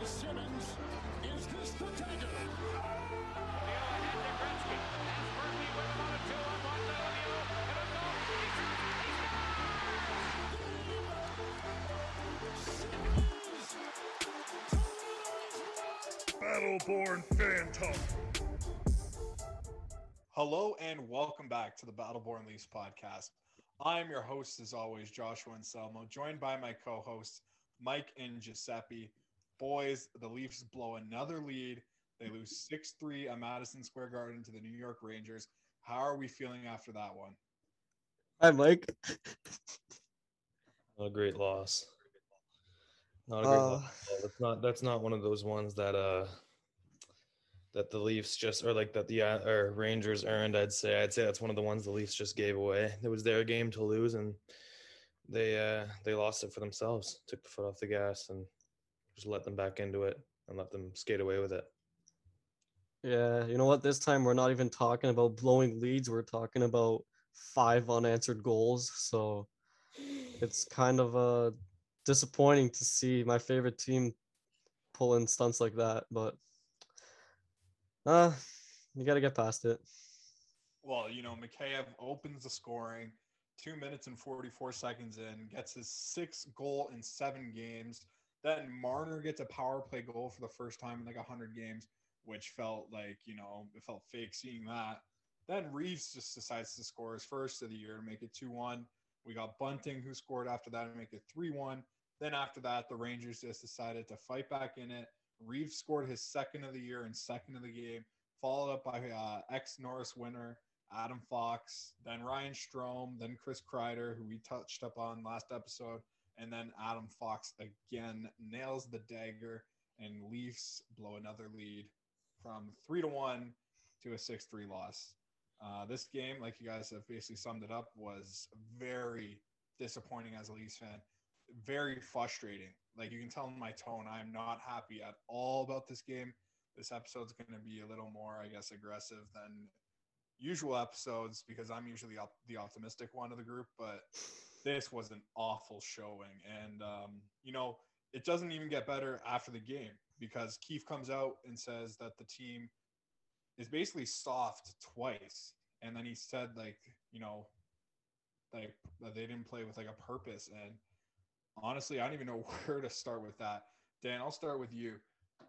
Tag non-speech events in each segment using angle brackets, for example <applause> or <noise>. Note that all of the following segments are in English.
by Simmons. Is this the dagger? Lemieux ahead to Gretzky. Has Murphy with him on a two-on-one to Lemieux. And a goal. He Simmons! Battleborn Phantom. Hello and welcome back to the Battleborn Leafs podcast. I'm your host, as always, Joshua Anselmo, joined by my co hosts, Mike and Giuseppe. Boys, the Leafs blow another lead. They lose <laughs> 6 3 at Madison Square Garden to the New York Rangers. How are we feeling after that one? Hi, Mike. <laughs> Not a great loss. Not a great Uh, loss. That's not that's not one of those ones that uh that the Leafs just or like that the uh, or Rangers earned. I'd say I'd say that's one of the ones the Leafs just gave away. It was their game to lose, and they uh they lost it for themselves. Took the foot off the gas and just let them back into it and let them skate away with it. Yeah, you know what? This time we're not even talking about blowing leads. We're talking about five unanswered goals. So it's kind of uh, disappointing to see my favorite team pulling stunts like that. But uh, you got to get past it. Well, you know, Mikheyev opens the scoring two minutes and 44 seconds in, gets his sixth goal in seven games. Then Marner gets a power play goal for the first time in like 100 games, which felt like, you know, it felt fake seeing that. Then Reaves just decides to score his first of the year to make it 2 1. We got Bunting who scored after that to make it 3 1. Then after that, the Rangers just decided to fight back in it. Reaves scored his second of the year and second of the game, followed up by uh, ex Norris winner Adam Fox, then Ryan Strome, then Chris Kreider, who we touched up on last episode, and then Adam Fox again nails the dagger, and Leafs blow another lead from three to one to a six three loss. Uh, this game, like you guys have basically summed it up, was very disappointing as a Leafs fan. Very frustrating. Like you can tell in my tone, I'm not happy at all about this game. This episode's going to be a little more, I guess, aggressive than usual episodes because I'm usually op- the optimistic one of the group, but this was an awful showing. And, um, you know, it doesn't even get better after the game because Keefe comes out and says that the team is basically soft twice. And then he said, like, you know, like that they didn't play with like a purpose. And honestly, I don't even know <laughs> where to start with that. Dan, I'll start with you.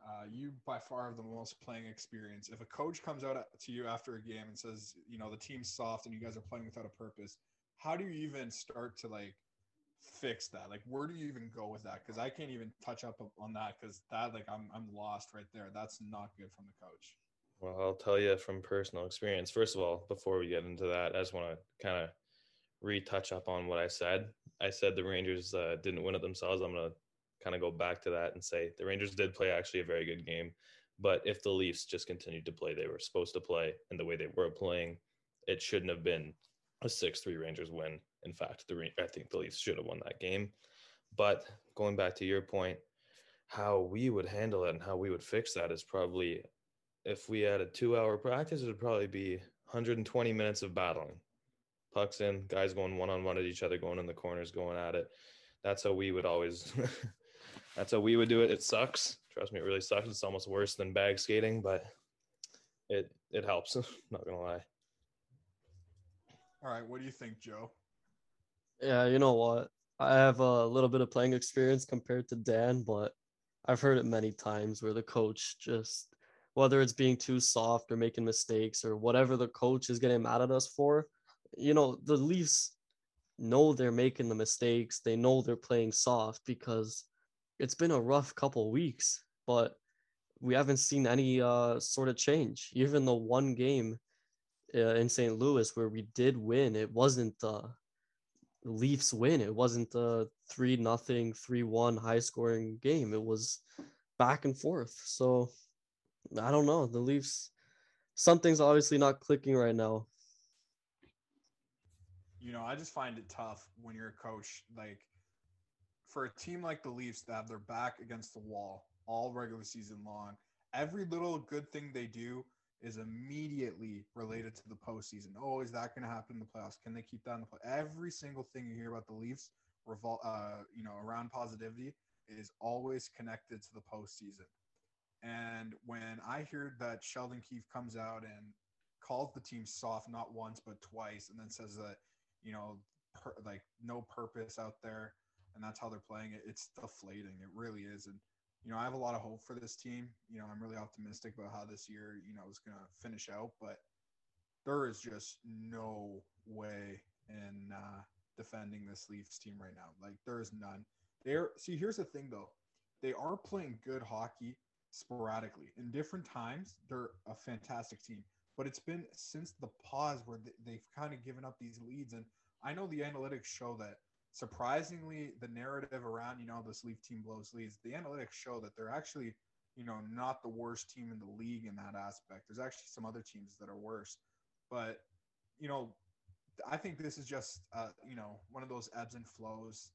Uh, you by far have the most playing experience. If a coach comes out to you after a game and says, you know, the team's soft and you guys are playing without a purpose, how do you even start to like fix that? Like, where do you even go with that? Because I can't even touch up on that because that, like, I'm I'm lost right there. That's not good from the coach. Well, I'll tell you from personal experience. First of all, before we get into that, I just want to kind of retouch up on what I said. I said the Rangers uh, didn't win it themselves. I'm gonna kind of go back to that and say the Rangers did play actually a very good game. But if the Leafs just continued to play, they were supposed to play, and the way they were playing, it shouldn't have been a six-three Rangers win. In fact, the I think the Leafs should have won that game. But going back to your point, how we would handle it and how we would fix that is probably if we had a two-hour practice, it would probably be 120 minutes of battling. Pucks in, guys going one-on-one at each other, going in the corners, going at it. That's how we would always <laughs> that's how we would do it. It sucks. Trust me, it really sucks. It's almost worse than bag skating, but it it helps. <laughs> Not gonna lie. All right, what do you think, Joe? Yeah, you know what? I have a little bit of playing experience compared to Dan, but I've heard it many times where the coach just, whether it's being too soft or making mistakes or whatever the coach is getting mad at us for, you know, the Leafs know they're making the mistakes. They know they're playing soft because it's been a rough couple weeks, but we haven't seen any uh, sort of change. Even the one game uh, in St. Louis where we did win, it wasn't the Leafs win. It wasn't a three nothing, three one high scoring game. It was back and forth. So I don't know. The Leafs, something's obviously not clicking right now. You know, I just find it tough when you're a coach, like for a team like the Leafs that have their back against the wall all regular season long. Every little good thing they do is immediately related to the postseason. Oh, is that going to happen in the playoffs? Can they keep that in the play? Every single thing you hear about the Leafs revol- uh, you know, around positivity is always connected to the postseason. And when I hear that Sheldon Keefe comes out and calls the team soft not once but twice, and then says that you know per, like no purpose out there, and that's how they're playing it, it's deflating. It really is. And you know I have a lot of hope for this team. You know I'm really optimistic about how this year you know is going to finish out, but there is just no way in uh, defending this Leafs team right now. Like there is none. They're see here's the thing though, they are playing good hockey sporadically in different times. They're a fantastic team, but it's been since the pause where they, have kind of given up these leads. And I know the analytics show that surprisingly, the narrative around you know this Leaf team blows leads. The analytics show that they're actually you know not the worst team in the league in that aspect. There's actually some other teams that are worse, but you know I think this is just uh, you know one of those ebbs and flows.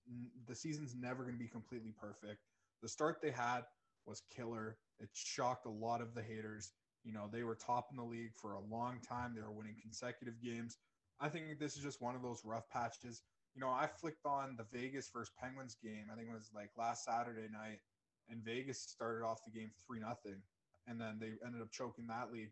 The season's never going to be completely perfect. The start they had was killer. It shocked a lot of the haters. You know, they were top in the league for a long time. They were winning consecutive games. I think this is just one of those rough patches. You know, I flicked on the Vegas versus Penguins game. I think it was like last Saturday night, and Vegas started off the game three nothing, and then they ended up choking that lead.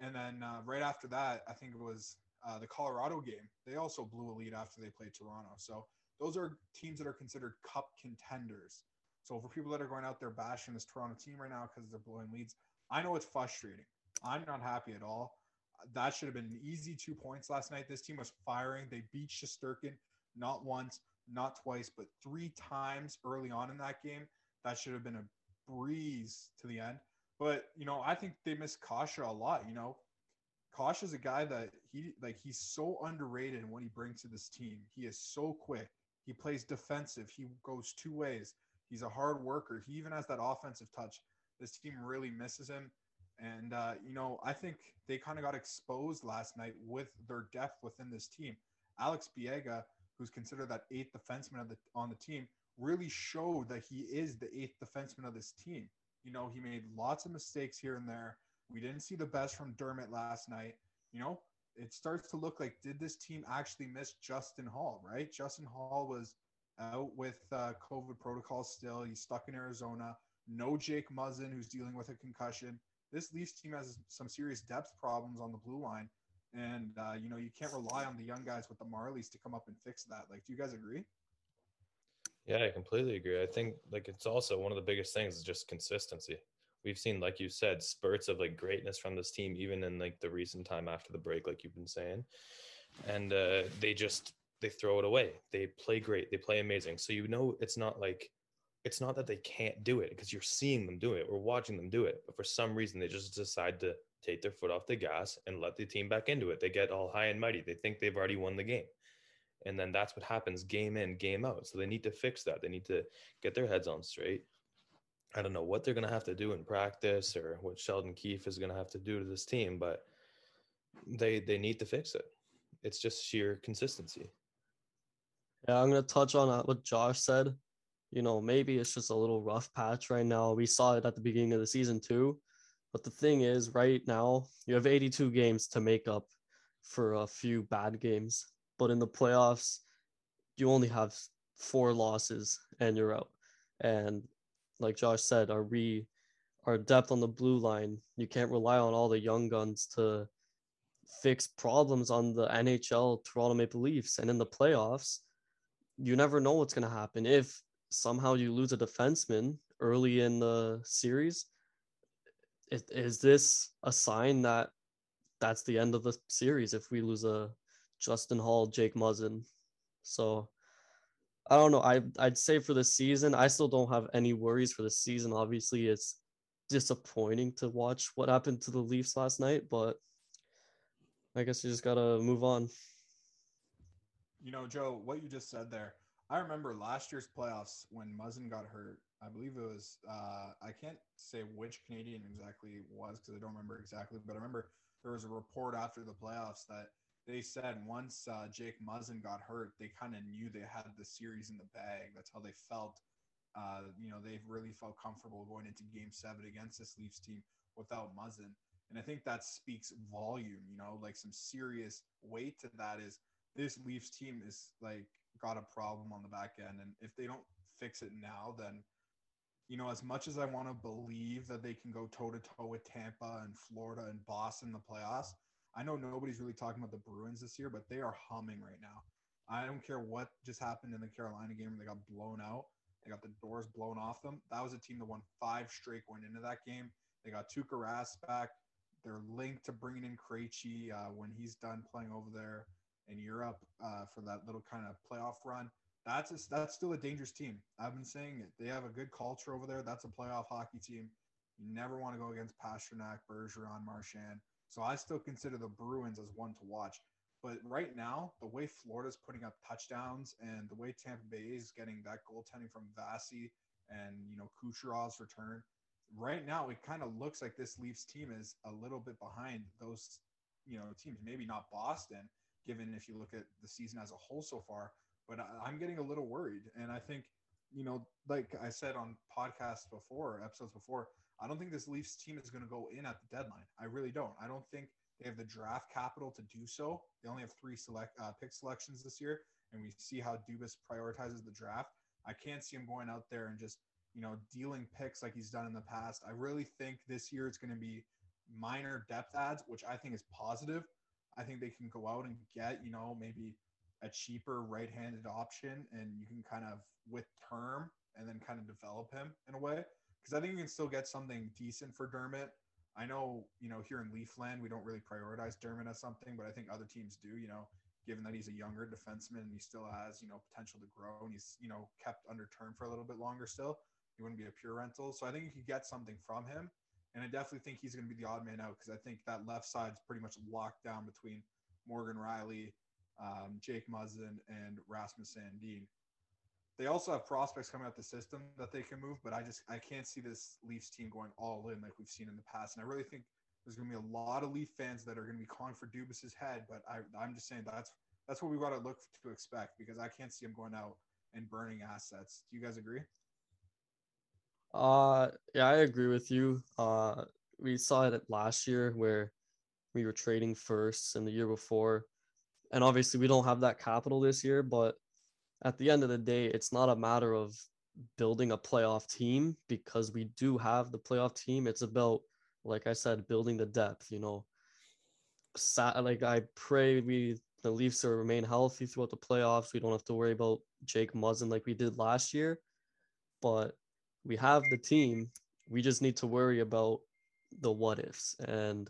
And then uh, right after that, I think it was uh, the Colorado game. They also blew a lead after they played Toronto. So those are teams that are considered cup contenders. So for people that are going out there bashing this Toronto team right now because they're blowing leads, I know it's frustrating. I'm not happy at all. That should have been an easy two points last night. This team was firing. They beat Shesterkin not once, not twice, but three times early on in that game. That should have been a breeze to the end. But you know, I think they miss Kase a lot. You know, Kase is a guy that he like he's so underrated in what he brings to this team. He is so quick. He plays defensive. He goes two ways. He's a hard worker. He even has that offensive touch. This team really misses him. And, uh, you know, I think they kind of got exposed last night with their depth within this team. Alex Biega, who's considered that eighth defenseman of the, on the team, really showed that he is the eighth defenseman of this team. You know, he made lots of mistakes here and there. We didn't see the best from Dermott last night. You know, it starts to look like did this team actually miss Justin Holl, right? Justin Holl was out with uh, COVID protocol still. He's stuck in Arizona. No Jake Muzzin, who's dealing with a concussion. This Leafs team has some serious depth problems on the blue line. And, uh, you know, you can't rely on the young guys with the Marlies to come up and fix that. Like, do you guys agree? Yeah, I completely agree. I think, like, it's also one of the biggest things is just consistency. We've seen, like you said, spurts of like greatness from this team, even in like the recent time after the break, like you've been saying. And uh, they just they throw it away. They play great. They play amazing. So you know it's not like it's not that they can't do it because you're seeing them do it. We're watching them do it. But for some reason they just decide to take their foot off the gas and let the team back into it. They get all high and mighty. They think they've already won the game. And then that's what happens game in, game out. So they need to fix that. They need to get their heads on straight. I don't know what they're going to have to do in practice or what Sheldon Keefe is going to have to do to this team, but they they need to fix it. It's just sheer consistency. Yeah, I'm gonna touch on uh, what Josh said. You know, maybe it's just a little rough patch right now. We saw it at the beginning of the season too. But the thing is, right now, you have 82 games to make up for a few bad games. But in the playoffs, you only have four losses and you're out. And like Josh said, our re our depth on the blue line, you can't rely on all the young guns to fix problems on the NHL Toronto Maple Leafs. And in the playoffs, you never know what's to happen. If somehow you lose a defenseman early in the series, is, is this a sign that that's the end of the series if we lose a Justin Holl, Jake Muzzin? So I don't know. I I'd say for the season, I still don't have any worries for the season. Obviously, it's disappointing to watch what happened to the Leafs last night, but I guess you just gotta move on. You know, Joe, what you just said there. I remember last year's playoffs when Muzzin got hurt. I believe it was uh, I can't say which Canadian exactly it was because I don't remember exactly, but I remember there was a report after the playoffs that they said once uh, Jake Muzzin got hurt, they kind of knew they had the series in the bag. That's how they felt. Uh, you know, they really felt comfortable going into Game Seven against this Leafs team without Muzzin, and I think that speaks volume. You know, like some serious weight to that is this Leafs team is like got a problem on the back end, and if they don't fix it now, then you know, as much as I want to believe that they can go toe to toe with Tampa and Florida and Boston in the playoffs, I know nobody's really talking about the Bruins this year, but they are humming right now. I don't care what just happened in the Carolina game where they got blown out. They got the doors blown off them. That was a team that won five straight going into that game. They got Tuukka Rask back. They're linked to bringing in Krejci uh, when he's done playing over there in Europe uh, for that little kind of playoff run that's a, that's still a dangerous team. I've been saying it. They have a good culture over there. That's a playoff hockey team. You never want to go against Pastrnak, Bergeron, Marchand. So I still consider the Bruins as one to watch. But right now, the way Florida's putting up touchdowns and the way Tampa Bay is getting that goaltending from Vasy and you know Kucherov's return, right now it kind of looks like this Leafs team is a little bit behind those you know teams. Maybe not Boston, given if you look at the season as a whole so far, but I, am getting a little worried. And I think, you know, like I said on podcasts before, episodes before, I don't think this Leafs team is going to go in at the deadline. I really don't. I don't think they have the draft capital to do so. They only have three select uh, pick selections this year, and we see how Dubas prioritizes the draft. I can't see him going out there and just you know dealing picks like he's done in the past. I really think this year it's going to be minor depth adds, which I think is positive. I think they can go out and get you know maybe a cheaper right-handed option and you can kind of with term and then kind of develop him in a way because I think you can still get something decent for Dermott. I know, you know, here in Leafland, we don't really prioritize Dermott as something, but I think other teams do, you know, given that he's a younger defenseman and he still has, you know, potential to grow and he's, you know, kept under term for a little bit longer still. He wouldn't be a pure rental. So I think you could get something from him. And I definitely think he's going to be the odd man out because I think that left side's pretty much locked down between Morgan Rielly, um, Jake Muzzin, and Rasmus Sandin. They also have prospects coming out the system that they can move, but I just I can't see this Leafs team going all in like we've seen in the past. And I really think there's going to be a lot of Leaf fans that are going to be calling for Dubas's head. But I, I'm just saying that's that's what we got to look to expect because I can't see him going out and burning assets. Do you guys agree? Uh, yeah, I agree with you. Uh, we saw it last year where we were trading first, and the year before and obviously, we don't have that capital this year, but at the end of the day, it's not a matter of building a playoff team because we do have the playoff team. It's about, like I said, building the depth, you know. Like I pray we the Leafs will remain healthy throughout the playoffs. We don't have to worry about Jake Muzzin like we did last year. But we have the team. We just need to worry about the what ifs. And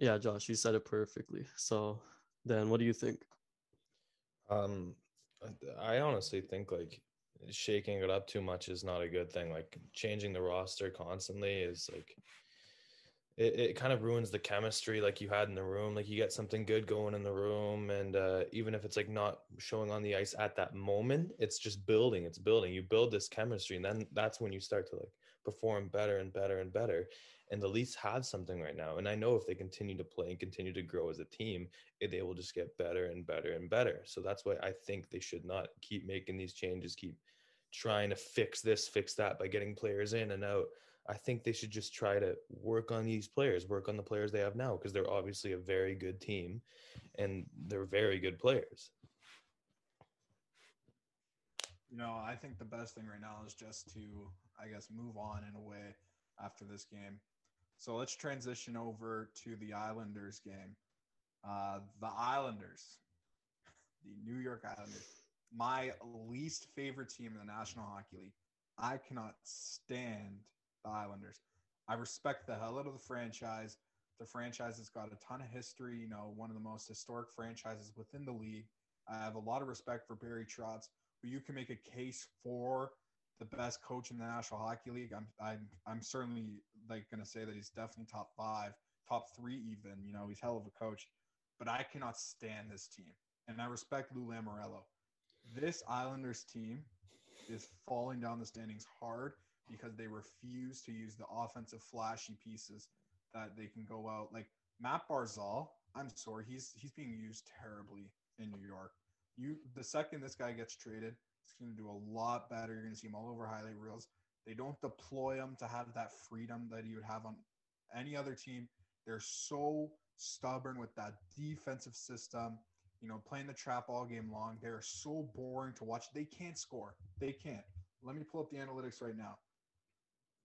yeah, Josh, you said it perfectly. So Dan, what do you think? Um, I honestly think like shaking it up too much is not a good thing. Like changing the roster constantly is like it, it kind of ruins the chemistry like you had in the room. Like you get something good going in the room, and uh, even if it's like not showing on the ice at that moment, it's just building. It's building. You build this chemistry, and then that's when you start to like perform better and better and better and the Leafs have something right now. And I know if they continue to play and continue to grow as a team, eh, they will just get better and better and better. So that's why I think they should not keep making these changes, keep trying to fix this, fix that by getting players in and out. I think they should just try to work on these players, work on the players they have now, because they're obviously a very good team and they're very good players. You know, I think the best thing right now is just to, I guess, move on in a way after this game. So let's transition over to the Islanders game. Uh, the Islanders, the New York Islanders, my least favorite team in the National Hockey League. I cannot stand the Islanders. I respect the hell out of the franchise. The franchise has got a ton of history, you know, one of the most historic franchises within the league. I have a lot of respect for Barry Trotz, but you can make a case for the best coach in the National Hockey League. I'm I'm I'm certainly like going to say that he's definitely top five, top three even. You know, he's hell of a coach, but I cannot stand this team, and I respect Lou Lamoriello. This Islanders team is falling down the standings hard because they refuse to use the offensive flashy pieces that they can go out like Matt Barzal. I'm sorry, he's he's being used terribly in New York. You the second this guy gets traded, he's going to do a lot better. You're going to see him all over highlight reels. They don't deploy him to have that freedom that you would have on any other team. They're so stubborn with that defensive system. you know, playing the trap all game long. They're so boring to watch. They can't score. They can't. Let me pull up the analytics right now.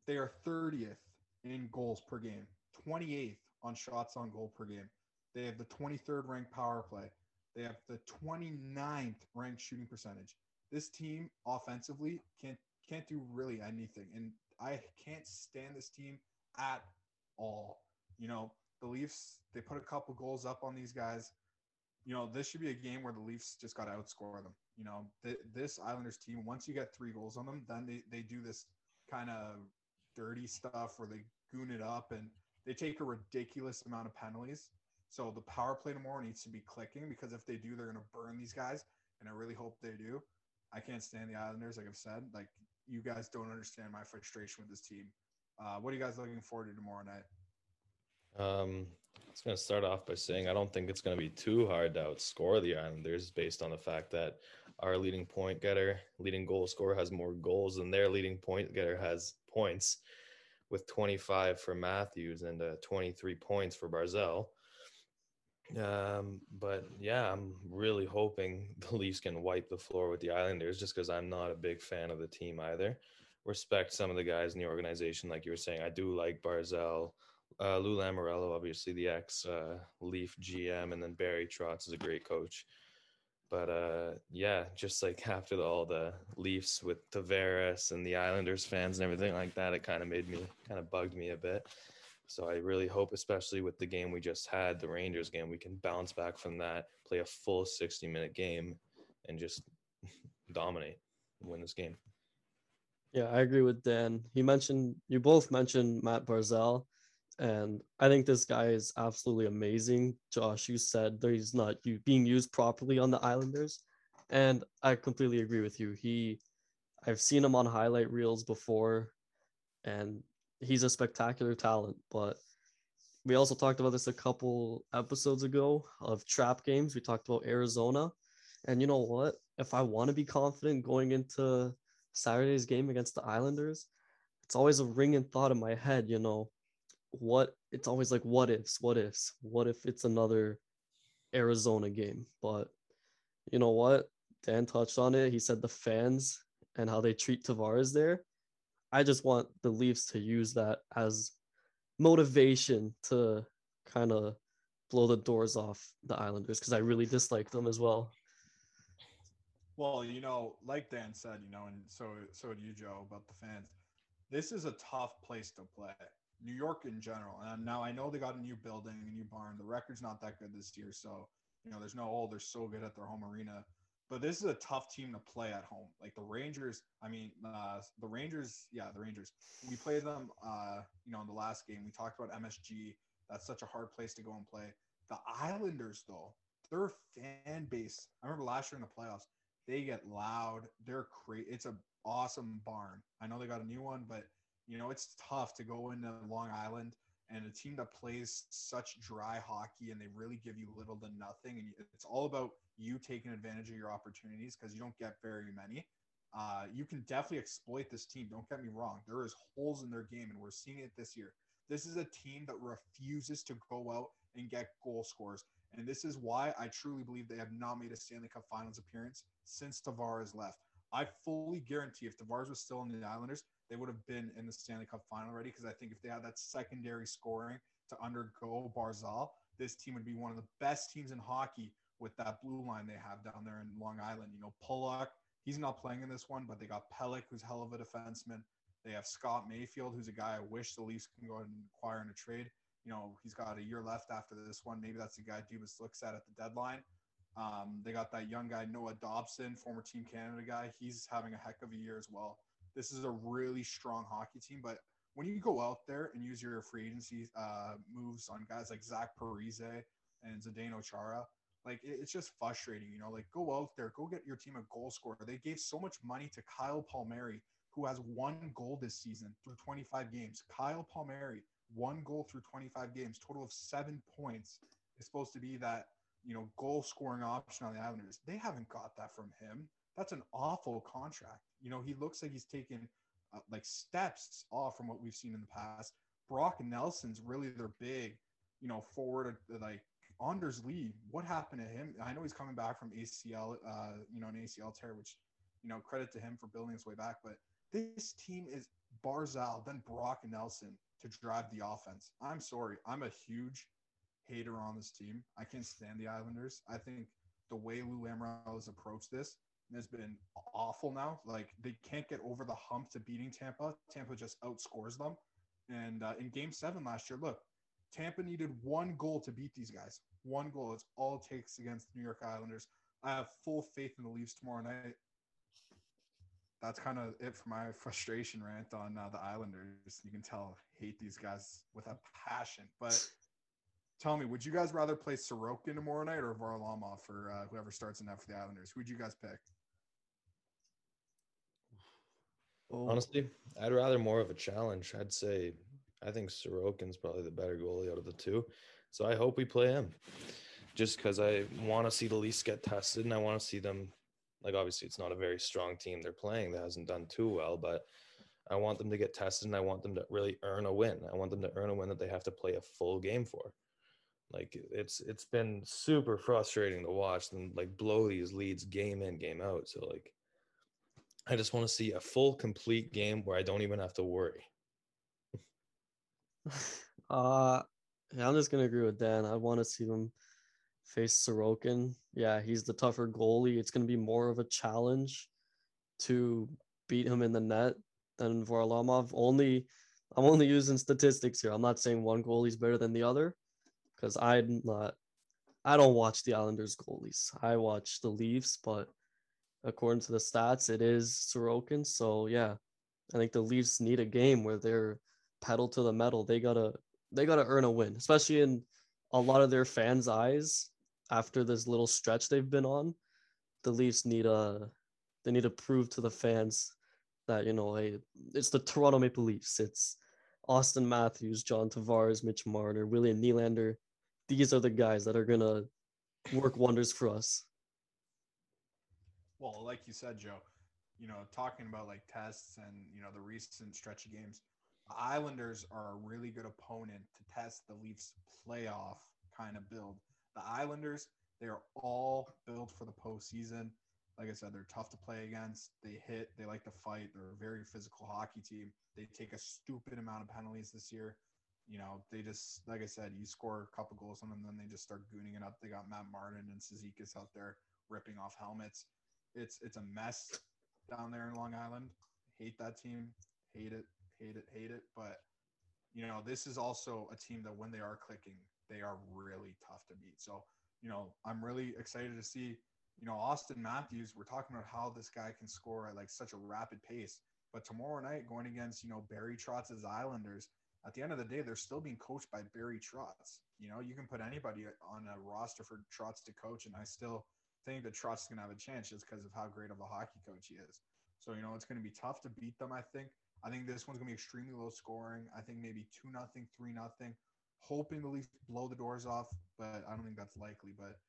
They are 30th in goals per game, 28th on shots on goal per game. They have the 23rd ranked power play. They have the 29th ranked shooting percentage. This team offensively can't can't do really anything, and I can't stand this team at all. You know, the Leafs they put a couple goals up on these guys. You know, this should be a game where the Leafs just got to outscore them. You know, th- this Islanders team, once you get three goals on them, then they, they do this kind of dirty stuff where they goon it up and they take a ridiculous amount of penalties. So the power play tomorrow needs to be clicking because if they do, they're going to burn these guys. And I really hope they do. I can't stand the Islanders, like I've said. Like, you guys don't understand my frustration with this team. Uh, what are you guys looking forward to tomorrow night? Um, I was going to start off by saying I don't think it's going to be too hard to outscore the Islanders based on the fact that our leading point getter, leading goal scorer has more goals than their leading point getter has points with 25 for Matthews and uh, 23 points for Barzal. Um, but yeah, I'm really hoping <laughs> the Leafs can wipe the floor with the Islanders just because I'm not a big fan of the team either. Respect some of the guys in the organization, like you were saying. I do like Barzal, uh, Lou Lamoriello, obviously the ex uh, Leaf GM, and then Barry Trotz is a great coach. But uh, yeah, just like <laughs> after the, all the Leafs with Tavares and the Islanders fans and everything like that, it kind of made me kind of bugged me a bit. So I really hope, especially with the game we just had, the Rangers game, we can bounce back from that, play a full 60 minute game, and just <laughs> dominate, win this game. Yeah, I agree with Dan. He mentioned you both mentioned Matt Barzal, and I think this guy is absolutely amazing. Josh, you said that he's not being used properly on the Islanders, and I completely agree with you. He, I've seen him on highlight reels before, and he's a spectacular talent. But we also talked about this a couple episodes ago of trap games. We talked about Arizona, and you know what? If I want to be confident going into Saturday's game against the Islanders, it's always a ringing thought in my head, you know, what it's always like what ifs, what ifs, what if it's another Arizona game? But you know what? Dan touched on it. He said the fans and how they treat Tavares there. I just want the Leafs to use that as motivation to kind of blow the doors off the Islanders because I really dislike them as well. Well, you know, like Dan said, you know, and so so do you, Joe, about the fans. This is a tough place to play. New York in general. And now I know they got a new building, a new barn. The record's not that good this year, so you know, there's no oh, they're so good at their home arena. But this is a tough team to play at home. Like the Rangers, I mean, uh, the Rangers, yeah, the Rangers. We played them, uh, you know, in the last game. We talked about MSG. That's such a hard place to go and play. The Islanders, though, their fan base. I remember last year in the playoffs, they get loud. They're crazy. It's a awesome barn. I know they got a new one, but you know it's tough to go into Long Island and a team that plays such dry hockey and they really give you little to nothing and it's all about you taking advantage of your opportunities because you don't get very many. Uh, you can definitely exploit this team don't get me wrong. There is holes in their game and we're seeing it this year. This is a team that refuses to go out and get goal scores and this is why i truly believe they have not made a stanley cup finals appearance since tavares left. I fully guarantee if tavares was still in the islanders they would have been in the Stanley Cup final already. Because I think if they had that secondary scoring to undergo Barzal, this team would be one of the best teams in hockey with that blue line they have down there in Long Island. You know, Pulock, he's not playing in this one, but they got Pelech, who's hell of a defenseman. They have Scott Mayfield, who's a guy I wish the Leafs can go ahead and acquire in a trade. You know, he's got a year left after this one. Maybe that's the guy Dubas looks at at the deadline. Um, they got that young guy Noah Dobson, former Team Canada guy. He's having a heck of a year as well. This is a really strong hockey team, but when you go out there and use your free agency uh, moves on guys like Zach Parise and Zdeno Chara, like it's just frustrating. You know, like go out there, go get your team a goal scorer. They gave so much money to Kyle Palmieri, who has one goal this season through 25 games. Kyle Palmieri, one goal through 25 games, total of seven points is supposed to be that you know goal scoring option on the Islanders. They haven't got that from him. That's an awful contract. You know, he looks like he's taken uh, like steps off from what we've seen in the past. Brock Nelson's really their big, you know, forward like Anders Lee, what happened to him? I know he's coming back from ACL, uh, you know, an ACL tear, which, you know, credit to him for building his way back. But this team is Barzal, then Brock Nelson to drive the offense. I'm sorry. I'm a huge hater on this team. I can't stand the Islanders. I think the way Lou Lamoriello has approached this has been awful now. Like they can't get over the hump to beating Tampa. Tampa just outscores them. And uh, in game seven last year, look, Tampa needed one goal to beat these guys. One goal. It's all it takes against the New York Islanders. I have full faith in the Leafs tomorrow night. That's kind of it for my <laughs> frustration rant on uh, the Islanders. You can tell I hate these guys with a passion. But tell me, would you guys rather play Sorokin tomorrow night or Varlamov for uh, whoever starts in net for the Islanders? Who'd you guys pick? Oh, Honestly, I'd rather more of a challenge. I'd say I think Sorokin's probably the better goalie out of the two. So I hope we play him just because I want to see the Leafs get tested and I want to see them. Like, obviously, it's not a very strong team they're playing that hasn't done too well, but I want them to get tested and I want them to really earn a win. I want them to earn a win that they have to play a full game for. Like it's it's been super frustrating to watch them like blow these leads game in game out. So like I just want to see a full complete game where I don't even have to worry. <laughs> uh, yeah, I'm just gonna agree with Dan. I want to see them face Sorokin. Yeah, he's the tougher goalie. It's gonna be more of a challenge to beat him in the net than Varlamov. Only, I'm only using statistics here. I'm not saying one goalie's better than the other, because I'm not. I don't watch the Islanders goalies. I watch the Leafs, but according to the stats, it is Sorokin. So yeah, I think the Leafs need a game where they're pedal to the metal. They gotta they gotta earn a win, especially in a lot of their fans' eyes after this little stretch they've been on. The Leafs need a they need to prove to the fans that you know, hey, it's the Toronto Maple Leafs. It's Auston Matthews, John Tavares, Mitch Marner, William Nylander. These are the guys that are gonna work wonders for us. Well, like you said, Joe, you know, talking about like tests and you know the recent stretch of games, the Islanders are a really good opponent to test the Leafs playoff kind of build. The Islanders, they are all built for the postseason. Like I said, they're tough to play against. They hit, they like to fight. They're a very physical hockey team. They take a stupid amount of penalties this year. You know, they just, like I said, you score a couple goals on them, then they just start gooning it up. They got Matt Martin and Cizikas out there ripping off helmets. It's it's a mess down there in Long Island. Hate that team. Hate it. Hate it. Hate it. But you know, this is also a team that when they are clicking, they are really tough to beat. So, you know, I'm really excited to see, you know, Auston Matthews. We're talking about how this guy can score at like such a rapid pace. But tomorrow night, going against, you know, Barry Trotz's Islanders, at the end of the day, they're still being coached by Barry Trotz. You know, you can put anybody on a roster for Trotz to coach, and I still think that Trotz is going to have a chance just because of how great of a hockey coach he is. So, you know, it's going to be tough to beat them, I think. I think this one's going to be extremely low scoring. I think maybe 2 nothing, 3 nothing. Hoping the Leafs blow the doors off, but I don't think that's likely. But,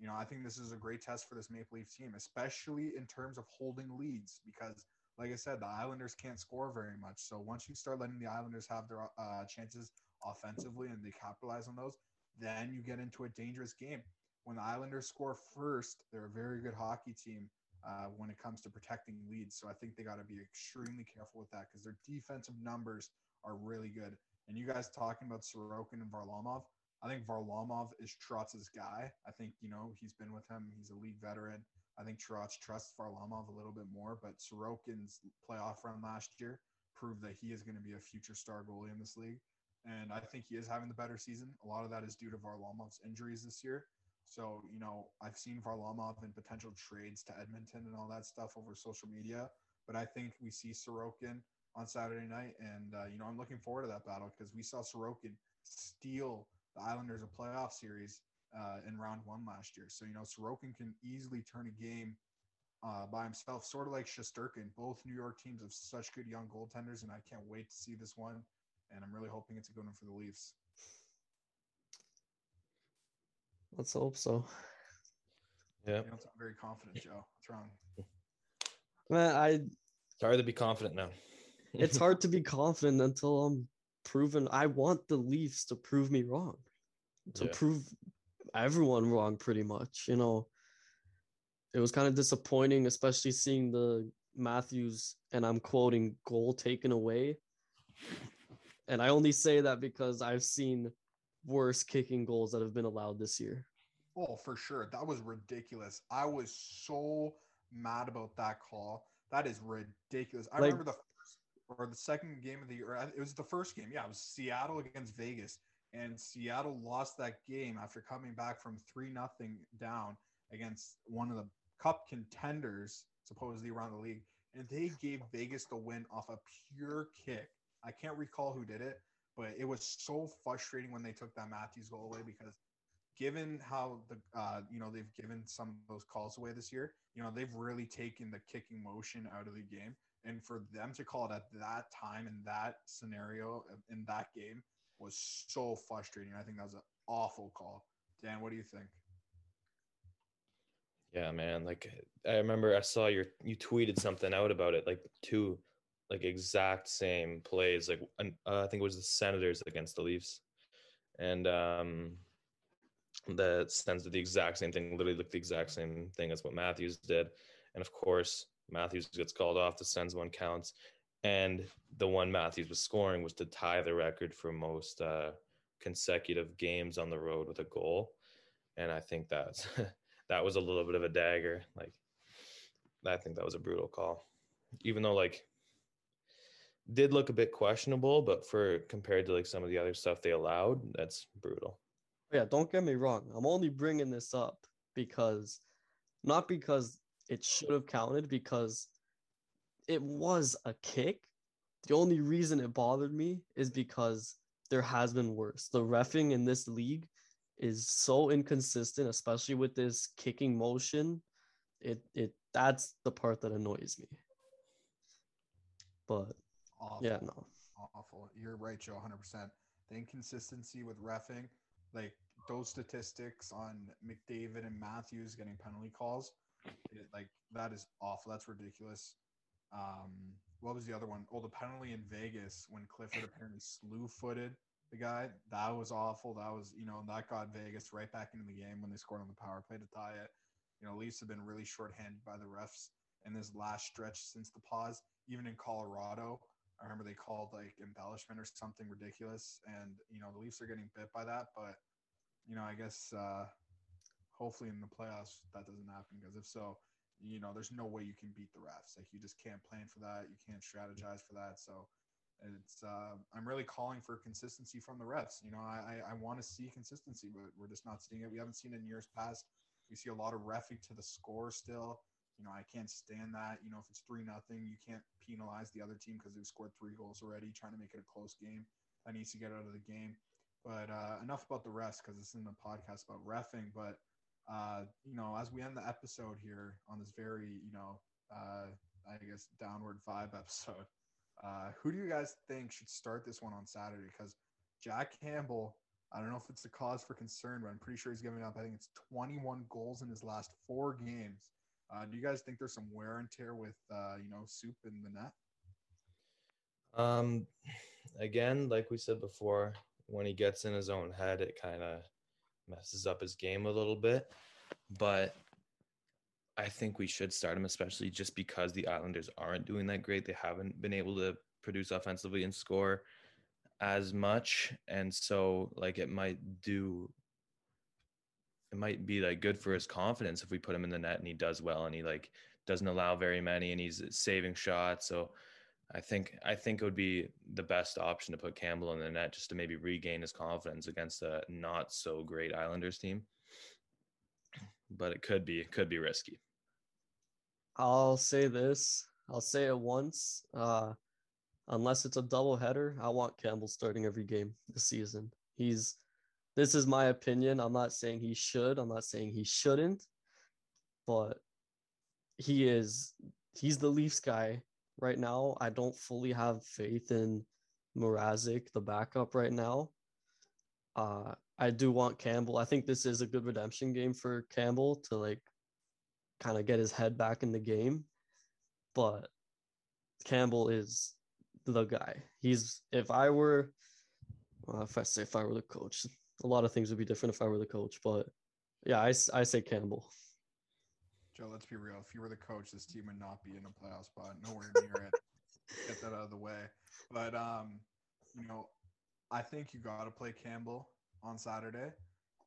you know, I think this is a great test for this Maple Leaf team, especially in terms of holding leads because – like I said, the Islanders can't score very much. So once you start letting the Islanders have their uh, chances offensively and they capitalize on those, then you get into a dangerous game. When the Islanders score first, they're a very good hockey team uh, when it comes to protecting leads. So I think they got to be extremely careful with that because their defensive numbers are really good. And you guys talking about Sorokin and Varlamov, I think Varlamov is Trotz's guy. I think, you know, he's been with him. He's a league veteran. I think Trotz trusts Varlamov a little bit more, but Sorokin's playoff run last year proved that he is going to be a future star goalie in this league. And I think he is having the better season. A lot of that is due to Varlamov's injuries this year. So, you know, I've seen Varlamov in potential trades to Edmonton and all that stuff over social media. But I think we see Sorokin on Saturday night. And, uh, you know, I'm looking forward to that battle because we saw Sorokin steal the Islanders a playoff series uh, in round one last year. So, you know, Sorokin can easily turn a game uh, by himself, sort of like Shesterkin. Both New York teams have such good young goaltenders, and I can't wait to see this one. And I'm really hoping it's a good one for the Leafs. Let's hope so. Yeah. You don't sound very confident, Joe. What's wrong? Man, I It's hard to be confident now. <laughs> it's hard to be <laughs> confident until I'm proven. I want the Leafs to prove me wrong, to Yeah. prove everyone wrong pretty much. You know, it was kind of disappointing, especially seeing the Matthews and I'm quoting goal taken away. And I only say that because I've seen worse kicking goals that have been allowed this year. Oh, for sure. That was ridiculous. I was so mad about that call. That is ridiculous. I Like- remember the first or the second game of the year. It was the first game. Yeah, it was Seattle against Vegas. And Seattle lost that game after coming back from 3 nothing down against one of the cup contenders, supposedly around the league. And they gave Vegas the win off a pure kick. I can't recall who did it, but it was so frustrating when they took that Matthews goal away because given how the uh, you know they've given some of those calls away this year, you know they've really taken the kicking motion out of the game, and for them to call it at that time in that scenario in that game was so frustrating. I think that was an awful call. Dan, what do you think? Yeah, man. Like I remember I saw your you tweeted something out about it, like two like exact same plays. Like uh, I think it was the Senators against the Leafs, and um, the Sens did the exact same thing. Literally looked the exact same thing as what Matthews did, and of course Matthews gets called off. The Sens one counts, and the one Matthews was scoring was to tie the record for most uh, consecutive games on the road with a goal, and I think that's. <laughs> that was a little bit of a dagger. Like, I think that was a brutal call, even though like did look a bit questionable, but for compared to like some of the other stuff they allowed, that's brutal. Yeah, don't get me wrong. I'm only bringing this up because not because it should have counted, because it was a kick. The only reason it bothered me is because there has been worse. The refing in this league is so inconsistent, especially with this kicking motion. It it that's the part that annoys me. But Awful. yeah, no. awful. You're right, Joe, 100%. The inconsistency with refing, like those statistics on McDavid and Matthews getting penalty calls, it, like that is awful. That's ridiculous. Um, what was the other one? Oh, the penalty in Vegas when Clifford apparently slew footed the guy. That was awful. That was, you know, that got Vegas right back into the game when they scored on the power play to tie it. You know, Leafs have been really shorthanded by the refs in this last stretch since the pause. Even in Colorado, I remember they called like embellishment or something ridiculous, and you know the Leafs are getting bit by that. But you know, I guess uh, hopefully in the playoffs that doesn't happen because if so, you know, there's no way you can beat the refs. Like you just can't plan for that. You can't strategize for that. So it's uh, I'm really calling for consistency from the refs. You know, I I, want to see consistency, but we're just not seeing it. We haven't seen it in years past. We see a lot of refing to the score still. You know, I can't stand that. You know, if it's three nothing, you can't penalize the other team because they've scored three goals already, trying to make it a close game. That needs to get out of the game. But uh, enough about the refs because this isn't a podcast about refing. But uh, you know, as we end the episode here on this very, you know, uh, I guess downward vibe <laughs> episode, uh, who do you guys think should start this one on Saturday? Because Jack Campbell, I don't know if it's a cause for concern, but I'm pretty sure he's giving up. I think it's 21 goals in his last four games. Uh, do you guys think there's some wear and tear with, uh, you know, soup in the net? Um, again, like we said before, when he gets in his own head, it kind of messes up his game a little bit. But I think we should start him, especially just because the Islanders aren't doing that great. They haven't been able to produce offensively and score as much, and so like it might do. It might be like good for his confidence if we put him in the net and he does well and he like doesn't allow very many and he's saving shots. So I think I think it would be the best option to put Campbell in the net just to maybe regain his confidence against a not so great Islanders team. But it could be it could be risky. I'll say this. I'll say it once. Uh, unless it's a double header, I want Campbell starting every game this season. He's this is my opinion. I'm not saying he should. I'm not saying he shouldn't, but he is he's the Leafs guy right now. I don't fully have faith in Mrazek, the backup right now. Uh, I do want Campbell. I think this is a good redemption game for Campbell to like kind of get his head back in the game. But Campbell is the guy. He's if I were well, if I say if I were the coach, a lot of things would be different if I were the coach, but Yeah, I, I say Campbell. Joe, let's be real. If you were the coach, this team would not be in a playoff spot. Nowhere near it. <laughs> Get that out of the way. But um, you know, I think you got to play Campbell on Saturday.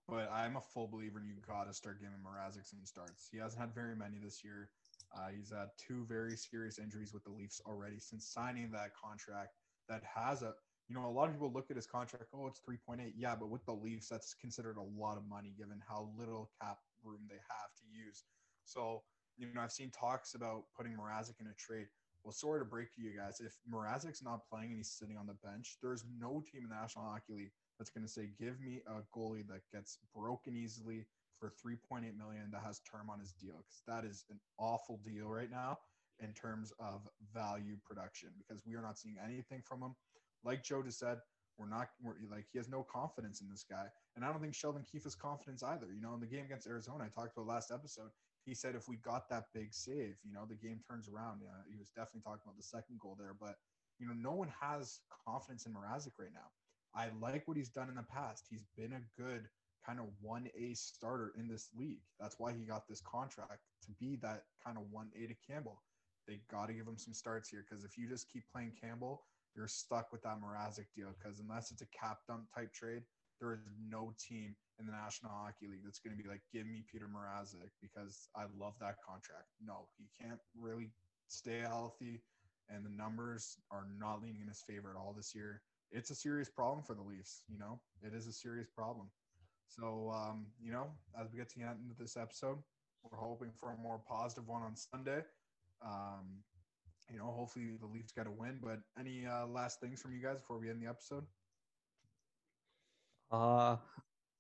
But I'm a full believer in you got to start giving Mrazek some starts. He hasn't had very many this year. Uh, he's had two very serious injuries with the Leafs already since signing that contract. That has a you know, a lot of people look at his contract, oh, it's 3.8. Yeah, but with the Leafs, that's considered a lot of money given how little cap room they have to use. So, you know, I've seen talks about putting Mrazek in a trade. Well, sorry to break to you guys. If Mrazek's not playing and he's sitting on the bench, there's no team in the National Hockey League that's going to say, give me a goalie that gets broken easily for 3.8 million that has term on his deal. Because that is an awful deal right now in terms of value production because we are not seeing anything from him like Joe just said, we're not we're, like he has no confidence in this guy, and I don't think Sheldon Keefe has confidence either. You know, in the game against Arizona, I talked about last episode. He said if we got that big save, you know, the game turns around. Yeah, he was definitely talking about the second goal there, but you know, no one has confidence in Mrazek right now. I like what he's done in the past. He's been a good kind of 1A starter in this league. That's why he got this contract to be that kind of 1A to Campbell. They got to give him some starts here because if you just keep playing Campbell, you're stuck with that Mrazek deal because unless it's a cap dump type trade, there is no team in the National Hockey League that's going to be like, give me Peter Mrazek because I love that contract. No, he can't really stay healthy, and the numbers are not leaning in his favor at all this year. It's a serious problem for the Leafs. You know, it is a serious problem. So, um, you know, as we get to the end of this episode, we're hoping for a more positive one on Sunday. Um, you know, hopefully the Leafs get a win. But any uh, last things from you guys before we end the episode? Uh,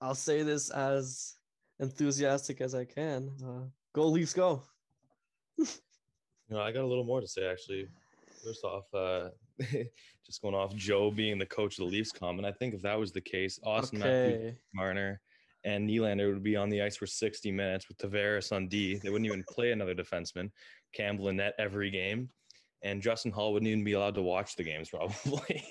I'll say this as enthusiastic as I can. Uh, go Leafs, go! <laughs> You know, I got a little more to say actually. First off, uh, <laughs> just going off Joe being the coach of the Leafs comment, I think if that was the case, Auston Matthews, Okay. Marner, and Nylander would be on the ice for 60 minutes with Tavares on D. They wouldn't even play another defenseman. Campbell and net every game, and Justin Holl wouldn't even be allowed to watch the games <laughs> probably.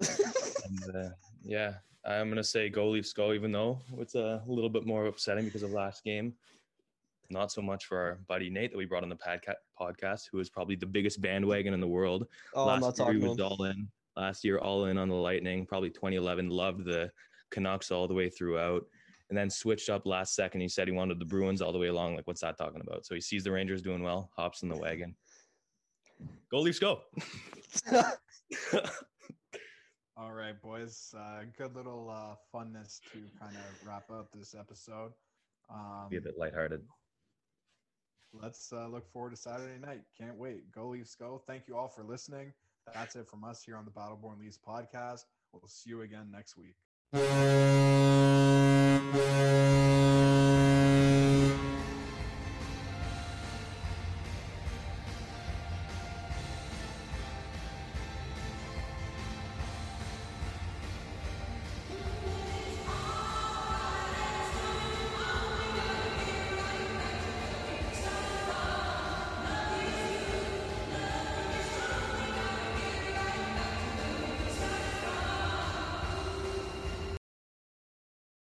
and, uh, yeah, I'm gonna say go Leafs go, even though it's a little bit more upsetting because of last game. Not so much for our buddy Nate that we brought on the podca- podcast, who is probably the biggest bandwagon in the world. Oh, I'm not last year he was all in. Last year, all in on the Lightning. Probably 2011. Loved the Canucks all the way throughout, and then switched up last second. He said he wanted the Bruins all the way along. Like, what's that talking about? So he sees the Rangers doing well, hops in the wagon. Go Leafs, go! <laughs> <laughs> All right, boys. Uh, good little uh, funness to kind of wrap up this episode. Um, Be a bit lighthearted. let's uh, look forward to Saturday night. Can't wait. Go Leafs, go. Thank you all for listening. That's it from us here on the Battle Born Leafs podcast. We'll see you again next week.